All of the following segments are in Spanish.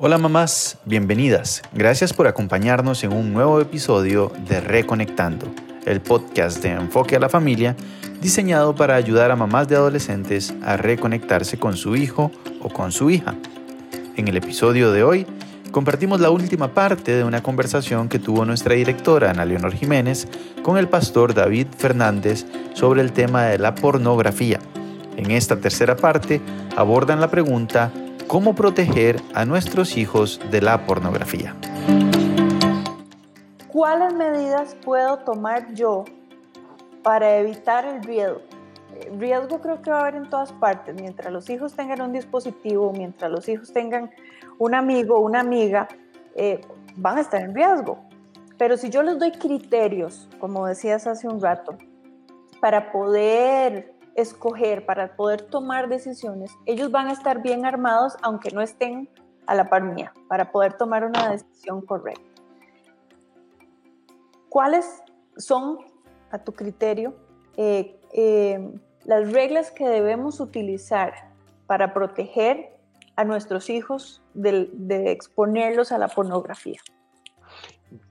Hola mamás, bienvenidas. Gracias por acompañarnos en un nuevo episodio de Reconectando, el podcast de enfoque a la familia diseñado para ayudar a mamás de adolescentes a reconectarse con su hijo o con su hija. En el episodio de hoy compartimos la última parte de una conversación que tuvo nuestra directora Ana Leonor Jiménez con el pastor David Fernández sobre el tema de la pornografía. En esta tercera parte abordan la pregunta cómo proteger a nuestros hijos de la pornografía. ¿Cuáles medidas puedo tomar yo para evitar el riesgo? Riesgo creo que va a haber en todas partes. Mientras los hijos tengan un dispositivo, mientras los hijos tengan un amigo, una amiga, eh, van a estar en riesgo. Pero si yo les doy criterios, como decías hace un rato, para poder escoger, para poder tomar decisiones, ellos van a estar bien armados aunque no estén a la par mía, para poder tomar una decisión correcta. ¿Cuáles son, a tu criterio, eh, eh, las reglas que debemos utilizar para proteger a nuestros hijos de, exponerlos a la pornografía?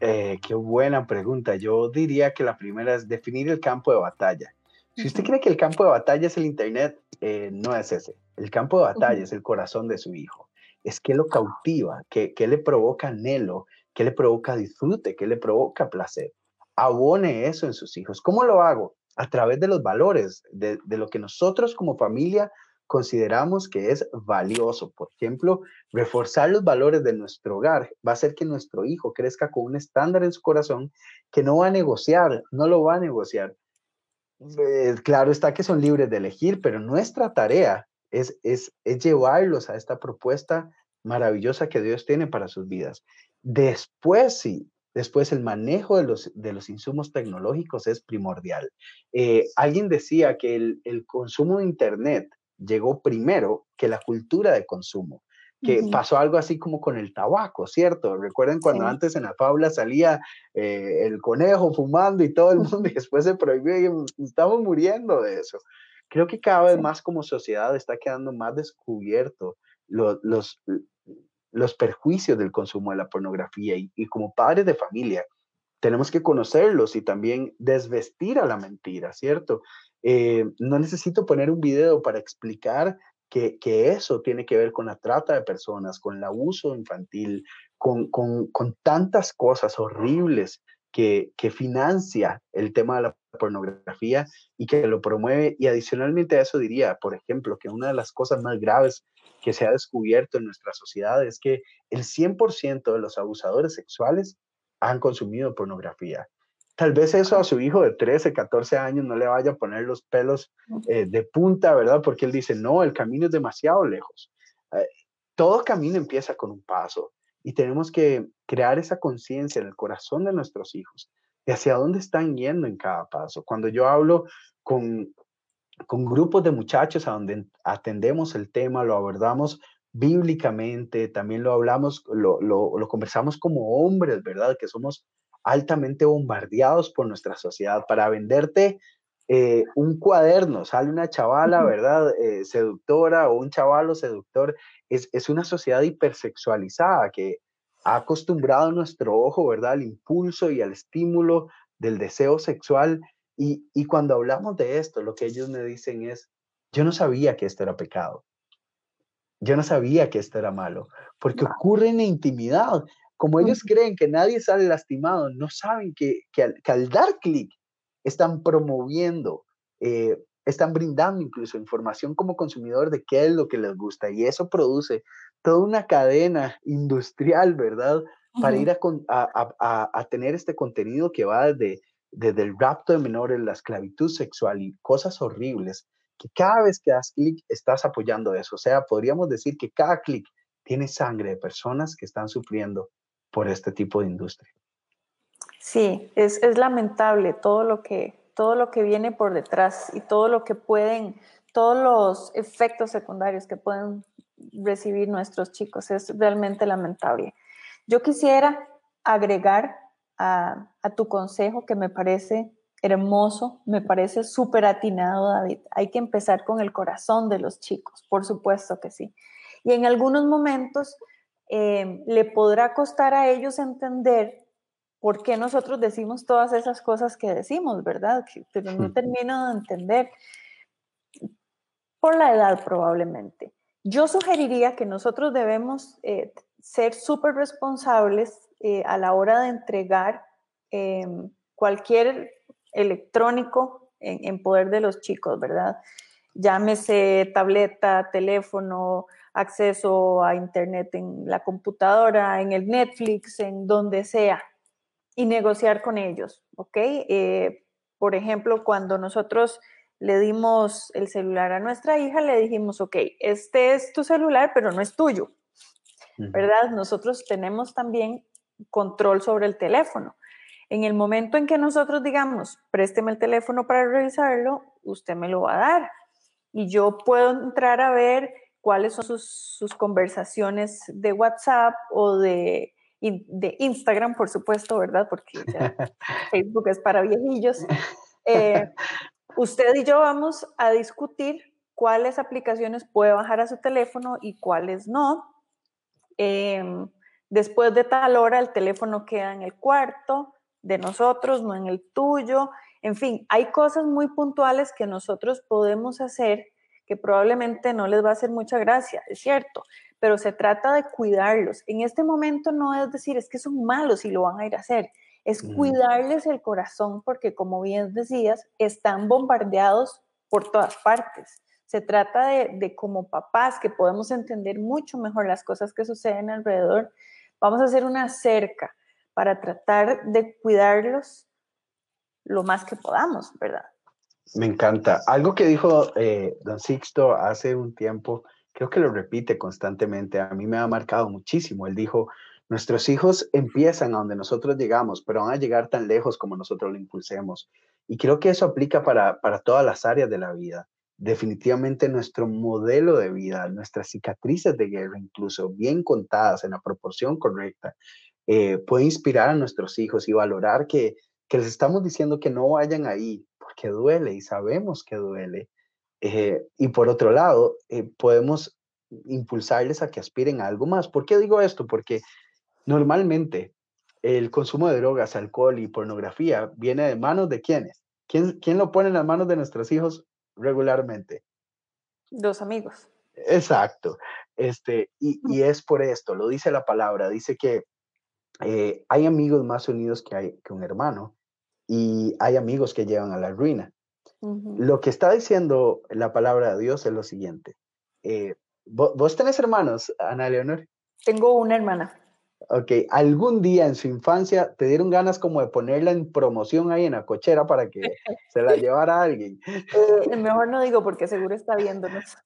Eh, qué buena pregunta. Yo diría que la primera es definir el campo de batalla. Si usted cree que el campo de batalla es el Internet, eh, no es ese. El campo de batalla es el corazón de su hijo. Es que lo cautiva, que, le provoca anhelo, que le provoca disfrute, que le provoca placer. Abone eso en sus hijos. ¿Cómo lo hago? A través de los valores, de, de lo que nosotros como familia consideramos que es valioso. Por ejemplo, reforzar los valores de nuestro hogar va a hacer que nuestro hijo crezca con un estándar en su corazón que no va a negociar, no lo va a negociar. Eh, claro está que son libres de elegir, pero nuestra tarea es, es, llevarlos a esta propuesta maravillosa que Dios tiene para sus vidas. Después, sí, después el manejo de los, de los insumos tecnológicos es primordial. Eh, alguien decía que el, el, consumo de Internet llegó primero que la cultura de consumo que pasó algo así como con el tabaco, ¿cierto? Recuerden cuando antes en la fábula salía eh, el conejo fumando y todo el mundo y después se prohibió y estamos muriendo de eso. Creo que cada vez más como sociedad está quedando más descubierto los, los, los perjuicios del consumo de la pornografía y, y como padres de familia tenemos que conocerlos y también desvestir a la mentira, ¿cierto? Eh, no necesito poner un video para explicar que, eso tiene que ver con la trata de personas, con el abuso infantil, con, tantas cosas horribles que, que, financia el tema de la pornografía y que lo promueve. Y adicionalmente a eso diría, por ejemplo, que una de las cosas más graves que se ha descubierto en nuestra sociedad es que el 100% de los abusadores sexuales han consumido pornografía. Tal vez eso a su hijo de 13, 14 años no le vaya a poner los pelos eh, de punta, ¿verdad? Porque él dice, no, el camino es demasiado lejos. Eh, todo camino empieza con un paso y tenemos que crear esa conciencia en el corazón de nuestros hijos de hacia dónde están yendo en cada paso. Cuando yo hablo con, con grupos de muchachos a donde atendemos el tema, lo abordamos bíblicamente, también lo hablamos, lo, lo, lo conversamos como hombres, ¿verdad? Que somos altamente bombardeados por nuestra sociedad para venderte eh, un cuaderno, sale una chavala, ¿verdad? Eh, seductora o un chavalo seductor. Es, es, una sociedad hipersexualizada que ha acostumbrado nuestro ojo, ¿verdad? Al impulso y al estímulo del deseo sexual. Y, y cuando hablamos de esto, lo que ellos me dicen es, yo no sabía que esto era pecado. Yo no sabía que esto era malo, porque ocurre en la intimidad. Como ellos creen que nadie sale lastimado, no saben que, al, dar clic están promoviendo, eh, están brindando incluso información como consumidor de qué es lo que les gusta y eso produce toda una cadena industrial, ¿verdad? Para ir a, tener este contenido que va desde, desde el rapto de menores, la esclavitud sexual y cosas horribles, que cada vez que das clic estás apoyando eso. O sea, podríamos decir que cada clic tiene sangre de personas que están sufriendo por este tipo de industria. Sí, es, es, lamentable todo lo, que, todo lo que viene por detrás y todo lo que pueden, todos los efectos secundarios que pueden recibir nuestros chicos. Es realmente lamentable. Yo quisiera agregar a, a tu consejo que me parece hermoso, me parece súper atinado, David. Hay que empezar con el corazón de los chicos, por supuesto que sí. Y en algunos momentos eh, le podrá costar a ellos entender por qué nosotros decimos todas esas cosas que decimos, ¿verdad? Pero no termino de entender por la edad probablemente. Yo sugeriría que nosotros debemos eh, ser súper responsables eh, a la hora de entregar em, cualquier electrónico en, en, poder de los chicos, ¿verdad? Llámese tableta, teléfono, acceso a internet en la computadora, en el Netflix, en donde sea, y negociar con ellos, ¿ok? Eh, por ejemplo, cuando nosotros le dimos el celular a nuestra hija, le dijimos, ok, este es tu celular, pero no es tuyo, ¿verdad? Nosotros tenemos también control sobre el teléfono. En el momento en que nosotros digamos, présteme el teléfono para revisarlo, usted me lo va a dar. Y yo puedo entrar a ver cuáles son sus, conversaciones de WhatsApp o de, de, Instagram, por supuesto, ¿verdad? Porque Facebook es para viejillos. Eh, usted y yo vamos a discutir cuáles aplicaciones puede bajar a su teléfono y cuáles no. Em, después de tal hora el teléfono queda en el cuarto de nosotros, no en el tuyo. En fin, hay cosas muy puntuales que nosotros podemos hacer que probablemente no les va a hacer mucha gracia, es cierto, pero se trata de cuidarlos. En este momento no es decir, es que son malos y lo van a ir a hacer, es cuidarles el corazón porque, como bien decías, están bombardeados por todas partes. Se trata de, de, como papás que podemos entender mucho mejor las cosas que suceden alrededor, vamos a hacer una cerca para tratar de cuidarlos lo más que podamos, ¿verdad? Me encanta. Algo que dijo eh, don Sixto hace un tiempo, creo que lo repite constantemente, a mí me ha marcado muchísimo. Él dijo, nuestros hijos empiezan a donde nosotros llegamos, pero van a llegar tan lejos como nosotros lo impulsemos. Y creo que eso aplica para, para todas las áreas de la vida. Definitivamente nuestro modelo de vida, nuestras cicatrices de guerra, incluso bien contadas en la proporción correcta, eh, puede inspirar a nuestros hijos y valorar que, que les estamos diciendo que no vayan ahí, porque duele y sabemos que duele. Eh, y por otro lado, eh, podemos impulsarles a que aspiren a algo más. ¿Por qué digo esto? Porque normalmente el consumo de drogas, alcohol y pornografía viene de manos de quiénes? ¿Quién, quién lo pone en las manos de nuestros hijos regularmente? Los amigos. Exacto. Este, y, y es por esto, lo dice la palabra, dice que eh, hay amigos más unidos que, hay, que un hermano y hay amigos que llevan a la ruina. Lo que está diciendo la palabra de Dios es lo siguiente. Eh, ¿vos, tenés hermanos, Ana Leonor? Tengo una hermana. Ok, algún día en su infancia te dieron ganas como de ponerla en promoción ahí en la cochera para que se la llevara alguien. Eh, mejor no digo porque seguro está viéndonos.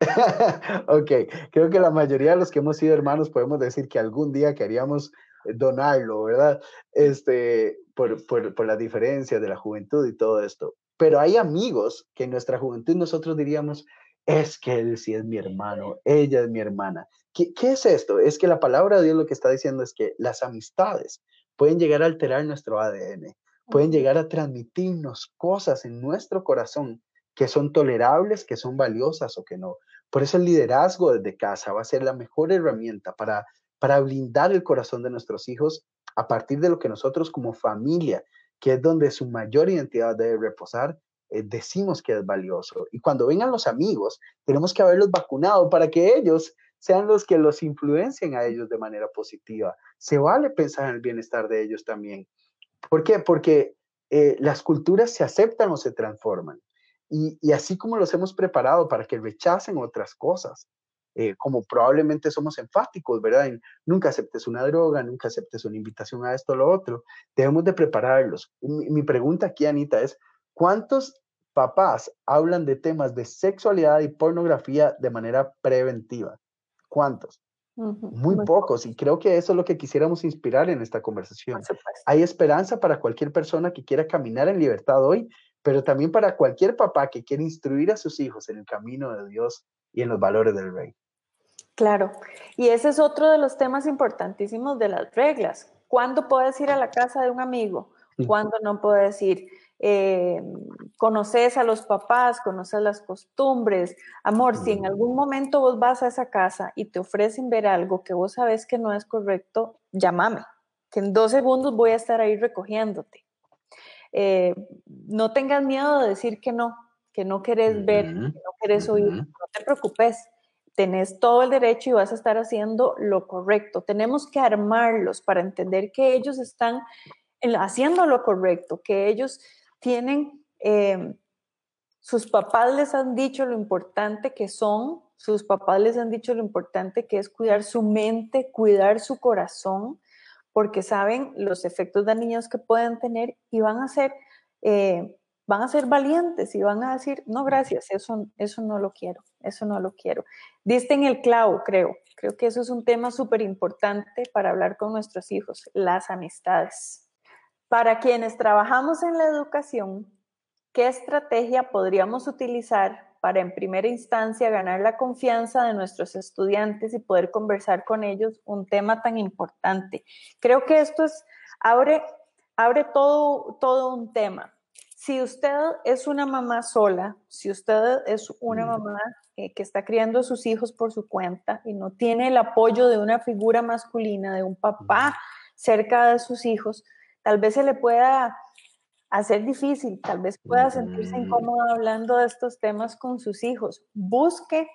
ok, creo que la mayoría de los que hemos sido hermanos podemos decir que algún día queríamos donarlo, ¿verdad? Este, por, por, por la diferencia de la juventud y todo esto. Pero hay amigos que en nuestra juventud nosotros diríamos, es que él sí es mi hermano, ella es mi hermana. ¿Qué, ¿Qué, es esto? Es que la palabra de Dios lo que está diciendo es que las amistades pueden llegar a alterar nuestro ADN, pueden llegar a transmitirnos cosas en nuestro corazón que son tolerables, que son valiosas o que no. Por eso el liderazgo desde casa va a ser la mejor herramienta para para blindar el corazón de nuestros hijos a partir de lo que nosotros como familia, que es donde su mayor identidad debe reposar, eh, decimos que es valioso. Y cuando vengan los amigos, tenemos que haberlos vacunado para que ellos sean los que los influencien a ellos de manera positiva. Se vale pensar en el bienestar de ellos también. ¿Por qué? Porque eh, las culturas se aceptan o se transforman. Y, y así como los hemos preparado para que rechacen otras cosas, eh, como probablemente somos enfáticos, ¿verdad? En, nunca aceptes una droga, nunca aceptes una invitación a esto o lo otro. Debemos de prepararlos. Mi, mi pregunta aquí, Anita, es, ¿cuántos papás hablan de temas de sexualidad y pornografía de manera preventiva? ¿Cuántos? Muy, pocos, y creo que eso es lo que quisiéramos inspirar en esta conversación. Hay esperanza para cualquier persona que quiera caminar en libertad hoy, pero también para cualquier papá que quiera instruir a sus hijos en el camino de Dios y en los valores del rey. Claro, y ese es otro de los temas importantísimos de las reglas. ¿Cuándo puedes ir a la casa de un amigo? ¿Cuándo no puedes ir? eh, conoces a los papás, conoces las costumbres. Amor, si en algún momento vos vas a esa casa y te ofrecen ver algo que vos sabes que no es correcto, llámame, que en dos segundos voy a estar ahí recogiéndote. Eh, no tengas miedo de decir que no, que no querés ver, que no querés oír, no te preocupes. Tenés todo el derecho y vas a estar haciendo lo correcto. Tenemos que armarlos para entender que ellos están haciendo lo correcto, que ellos tienen, eh, sus papás les han dicho lo importante que son, sus papás les han dicho lo importante que es cuidar su mente, cuidar su corazón, porque saben los efectos dañinos que pueden tener y van a ser, eh, van a ser valientes y van a decir, no, gracias, eso, eso no lo quiero, eso no lo quiero. Diste en el clavo, creo. Creo que eso es un tema súper importante para hablar con nuestros hijos, las amistades. Para quienes trabajamos en la educación, ¿qué estrategia podríamos utilizar para en primera instancia ganar la confianza de nuestros estudiantes y poder conversar con ellos un tema tan importante? Creo que esto es, abre, abre todo, todo un tema. Si usted es una mamá sola, si usted es una mamá eh, que está criando a sus hijos por su cuenta y no tiene el apoyo de una figura masculina, de un papá cerca de sus hijos, tal vez se le pueda hacer difícil, tal vez pueda sentirse incómodo hablando de estos temas con sus hijos. Busque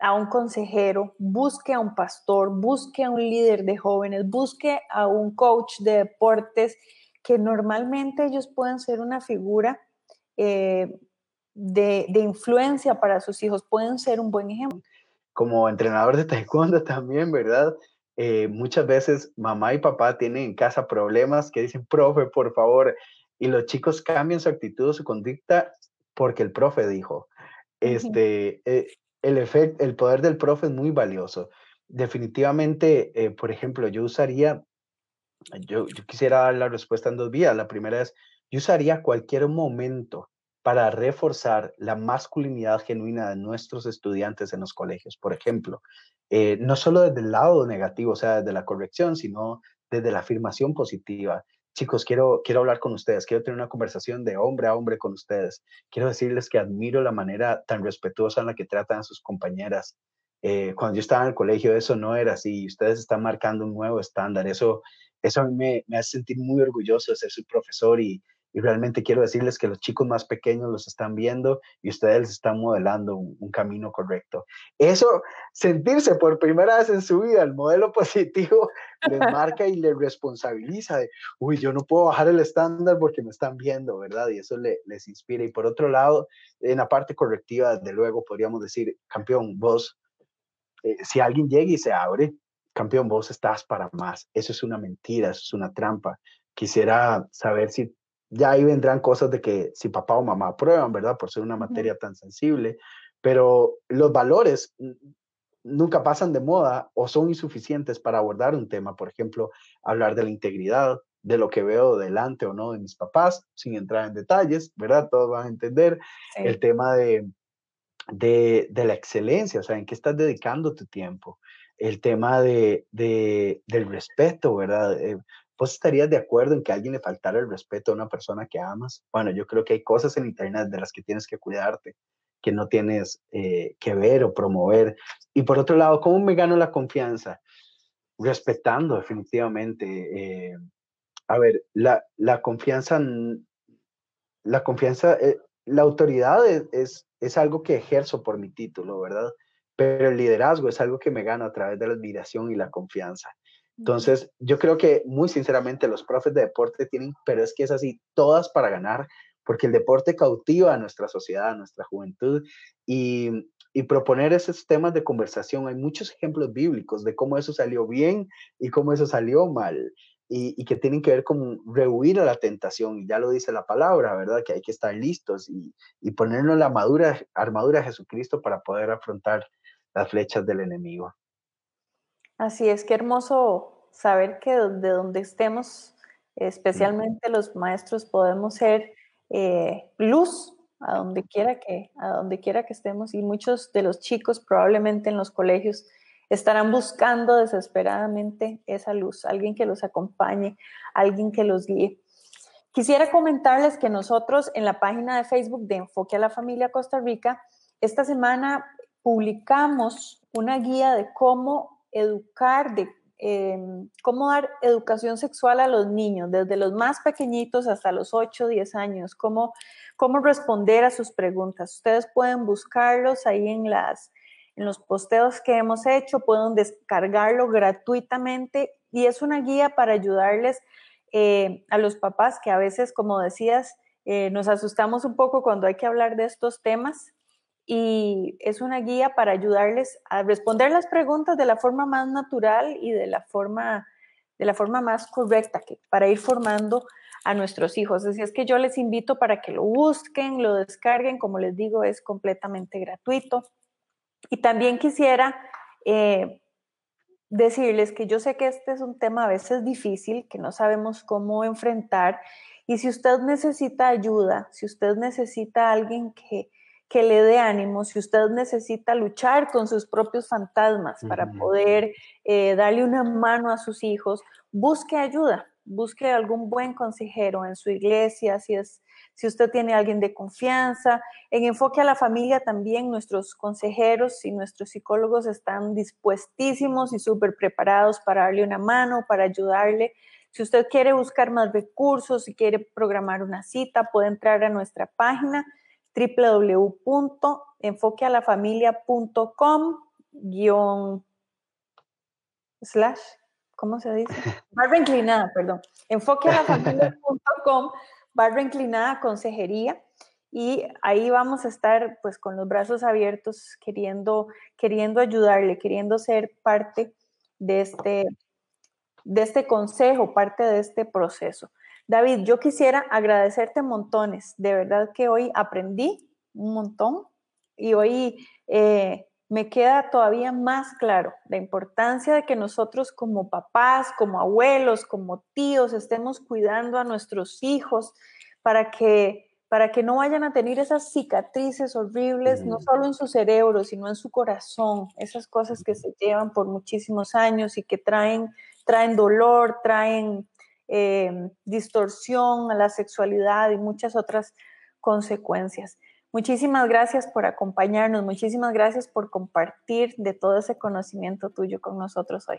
a un consejero, busque a un pastor, busque a un líder de jóvenes, busque a un coach de deportes, que normalmente ellos pueden ser una figura eh, de, de, influencia para sus hijos, pueden ser un buen ejemplo. Como entrenador de taekwondo también, ¿verdad? Eh, muchas veces mamá y papá tienen en casa problemas que dicen, profe, por favor, y los chicos cambian su actitud o su conducta porque el profe dijo. Este, eh, el, efecto, el poder del profe es muy valioso. Definitivamente, eh, por ejemplo, yo usaría, yo, yo quisiera dar la respuesta en dos vías. La primera es, yo usaría cualquier momento para reforzar la masculinidad genuina de nuestros estudiantes en los colegios. Por ejemplo, eh, no solo desde el lado negativo, o sea, desde la corrección, sino desde la afirmación positiva. Chicos, quiero, quiero hablar con ustedes, quiero tener una conversación de hombre a hombre con ustedes. Quiero decirles que admiro la manera tan respetuosa en la que tratan a sus compañeras. Eh, cuando yo estaba en el colegio eso no era así. Ustedes están marcando un nuevo estándar. Eso, eso a mí me, me hace sentir muy orgulloso de ser su profesor y, y realmente quiero decirles que los chicos más pequeños los están viendo y ustedes están modelando un, camino correcto. Eso, sentirse por primera vez en su vida el modelo positivo, les marca y les responsabiliza de, uy, yo no puedo bajar el estándar porque me están viendo, ¿verdad? Y eso les inspira. Y por otro lado, en la parte correctiva, desde luego, podríamos decir, campeón, vos, eh, si alguien llega y se abre, campeón, vos estás para más. Eso es una mentira, eso es una trampa. Quisiera saber si ya ahí vendrán cosas de que si papá o mamá aprueban, ¿verdad? Por ser una materia tan sensible, pero los valores nunca pasan de moda o son insuficientes para abordar un tema, por ejemplo, hablar de la integridad, de lo que veo delante o no de mis papás, sin entrar en detalles, ¿verdad? Todos van a entender el tema de, de, de, la excelencia, o sea, en qué estás dedicando tu tiempo, el tema de, de del respeto, ¿verdad? Eh, ¿Vos estarías de acuerdo en que alguien le faltara el respeto a una persona que amas? Bueno, yo creo que hay cosas en Internet de las que tienes que cuidarte, que no tienes eh, que ver o promover. Y por otro lado, ¿cómo me gano la confianza? Respetando definitivamente. Eh, a ver, la, confianza, la confianza, eh, la autoridad es, es algo que ejerzo por mi título, ¿verdad? Pero el liderazgo es algo que me gano a través de la admiración y la confianza. Entonces, yo creo que muy sinceramente los profes de deporte tienen, pero es que es así, todas para ganar, porque el deporte cautiva a nuestra sociedad, a nuestra juventud, y, proponer esos temas de conversación. Hay muchos ejemplos bíblicos de cómo eso salió bien y cómo eso salió mal. Y, que tienen que ver con rehuir a la tentación, y ya lo dice la palabra, ¿verdad? Que hay que estar listos y, y ponernos la armadura de Jesucristo para poder afrontar las flechas del enemigo. Así es, qué hermoso saber que de donde estemos, especialmente los maestros, podemos ser eh, luz a donde quiera que a donde quiera que estemos y muchos de los chicos probablemente en los colegios estarán buscando desesperadamente esa luz, alguien que los acompañe, alguien que los guíe. Quisiera comentarles que nosotros en la página de Facebook de Enfoque a la Familia Costa Rica, esta semana publicamos una guía de cómo educar, de em, cómo dar educación sexual a los niños, desde los más pequeñitos hasta los 8, 10 años, cómo, cómo responder a sus preguntas. Ustedes pueden buscarlos ahí en, las, en los posteos que hemos hecho, pueden descargarlo gratuitamente y es una guía para ayudarles eh, a los papás que a veces, como decías, eh, nos asustamos un poco cuando hay que hablar de estos temas y es una guía para ayudarles a responder las preguntas de la forma más natural y de la forma, de la forma más correcta para ir formando a nuestros hijos. Así es que yo les invito para que lo busquen, lo descarguen, como les digo, es completamente gratuito. Y también quisiera eh, decirles que yo sé que este es un tema a veces difícil, que no sabemos cómo enfrentar. Y si usted necesita ayuda, si usted necesita alguien que, que le dé ánimo, si usted necesita luchar con sus propios fantasmas para poder eh, darle una mano a sus hijos, busque ayuda, busque algún buen consejero en su iglesia, si es si usted tiene alguien de confianza. En Enfoque a la Familia también nuestros consejeros y nuestros psicólogos están dispuestísimos y súper preparados para darle una mano, para ayudarle. Si usted quiere buscar más recursos, si quiere programar una cita, puede entrar a nuestra página www.enfoquealafamilia.com slash, ¿cómo se dice? Barra inclinada, perdón. Enfoquealafamilia.com barra inclinada consejería y ahí vamos a estar pues con los brazos abiertos queriendo, queriendo ayudarle, queriendo ser parte de este, de este consejo, parte de este proceso. David, yo quisiera agradecerte montones, de verdad que hoy aprendí un montón y hoy eh, me queda todavía más claro la importancia de que nosotros como papás, como abuelos, como tíos, estemos cuidando a nuestros hijos para que para que no vayan a tener esas cicatrices horribles, no solo en su cerebro, sino en su corazón, esas cosas que se llevan por muchísimos años y que traen, traen dolor, traen eh, distorsión a la sexualidad y muchas otras consecuencias. Muchísimas gracias por acompañarnos, muchísimas gracias por compartir de todo ese conocimiento tuyo con nosotros hoy.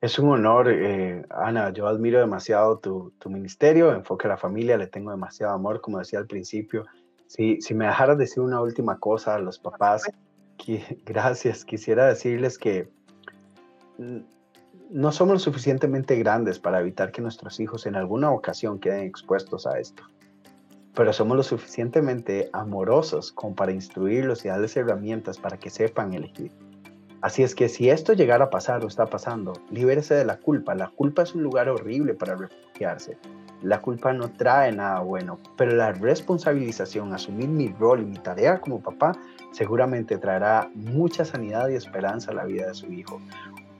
Es un honor, eh, Ana. Yo admiro demasiado tu, tu, ministerio, enfoque a la familia, le tengo demasiado amor, como decía al principio. Si, si me dejaras decir una última cosa a los papás, gracias. Quisiera decirles que no somos suficientemente grandes para evitar que nuestros hijos en alguna ocasión queden expuestos a esto pero somos lo suficientemente amorosos como para instruirlos y darles herramientas para que sepan elegir. Así es que si esto llegara a pasar o está pasando, libérese de la culpa. La culpa es un lugar horrible para refugiarse. La culpa no trae nada bueno, pero la responsabilización, asumir mi rol y mi tarea como papá, seguramente traerá mucha sanidad y esperanza a la vida de su hijo.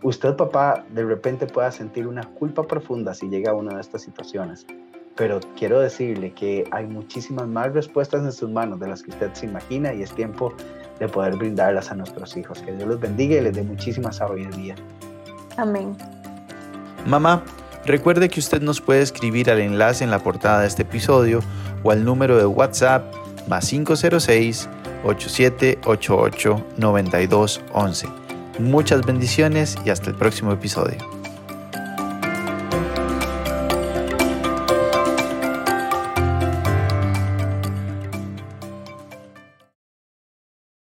Usted, papá, de repente pueda sentir una culpa profunda si llega a una de estas situaciones, pero quiero decirle que hay muchísimas más respuestas en sus manos de las que usted se imagina y es tiempo de poder brindarlas a nuestros hijos. Que Dios los bendiga y les dé muchísima sabiduría. Amén. Mamá, recuerde que usted nos puede escribir al enlace en la portada de este episodio o al número de WhatsApp más 506 8788 9211. Muchas bendiciones y hasta el próximo episodio.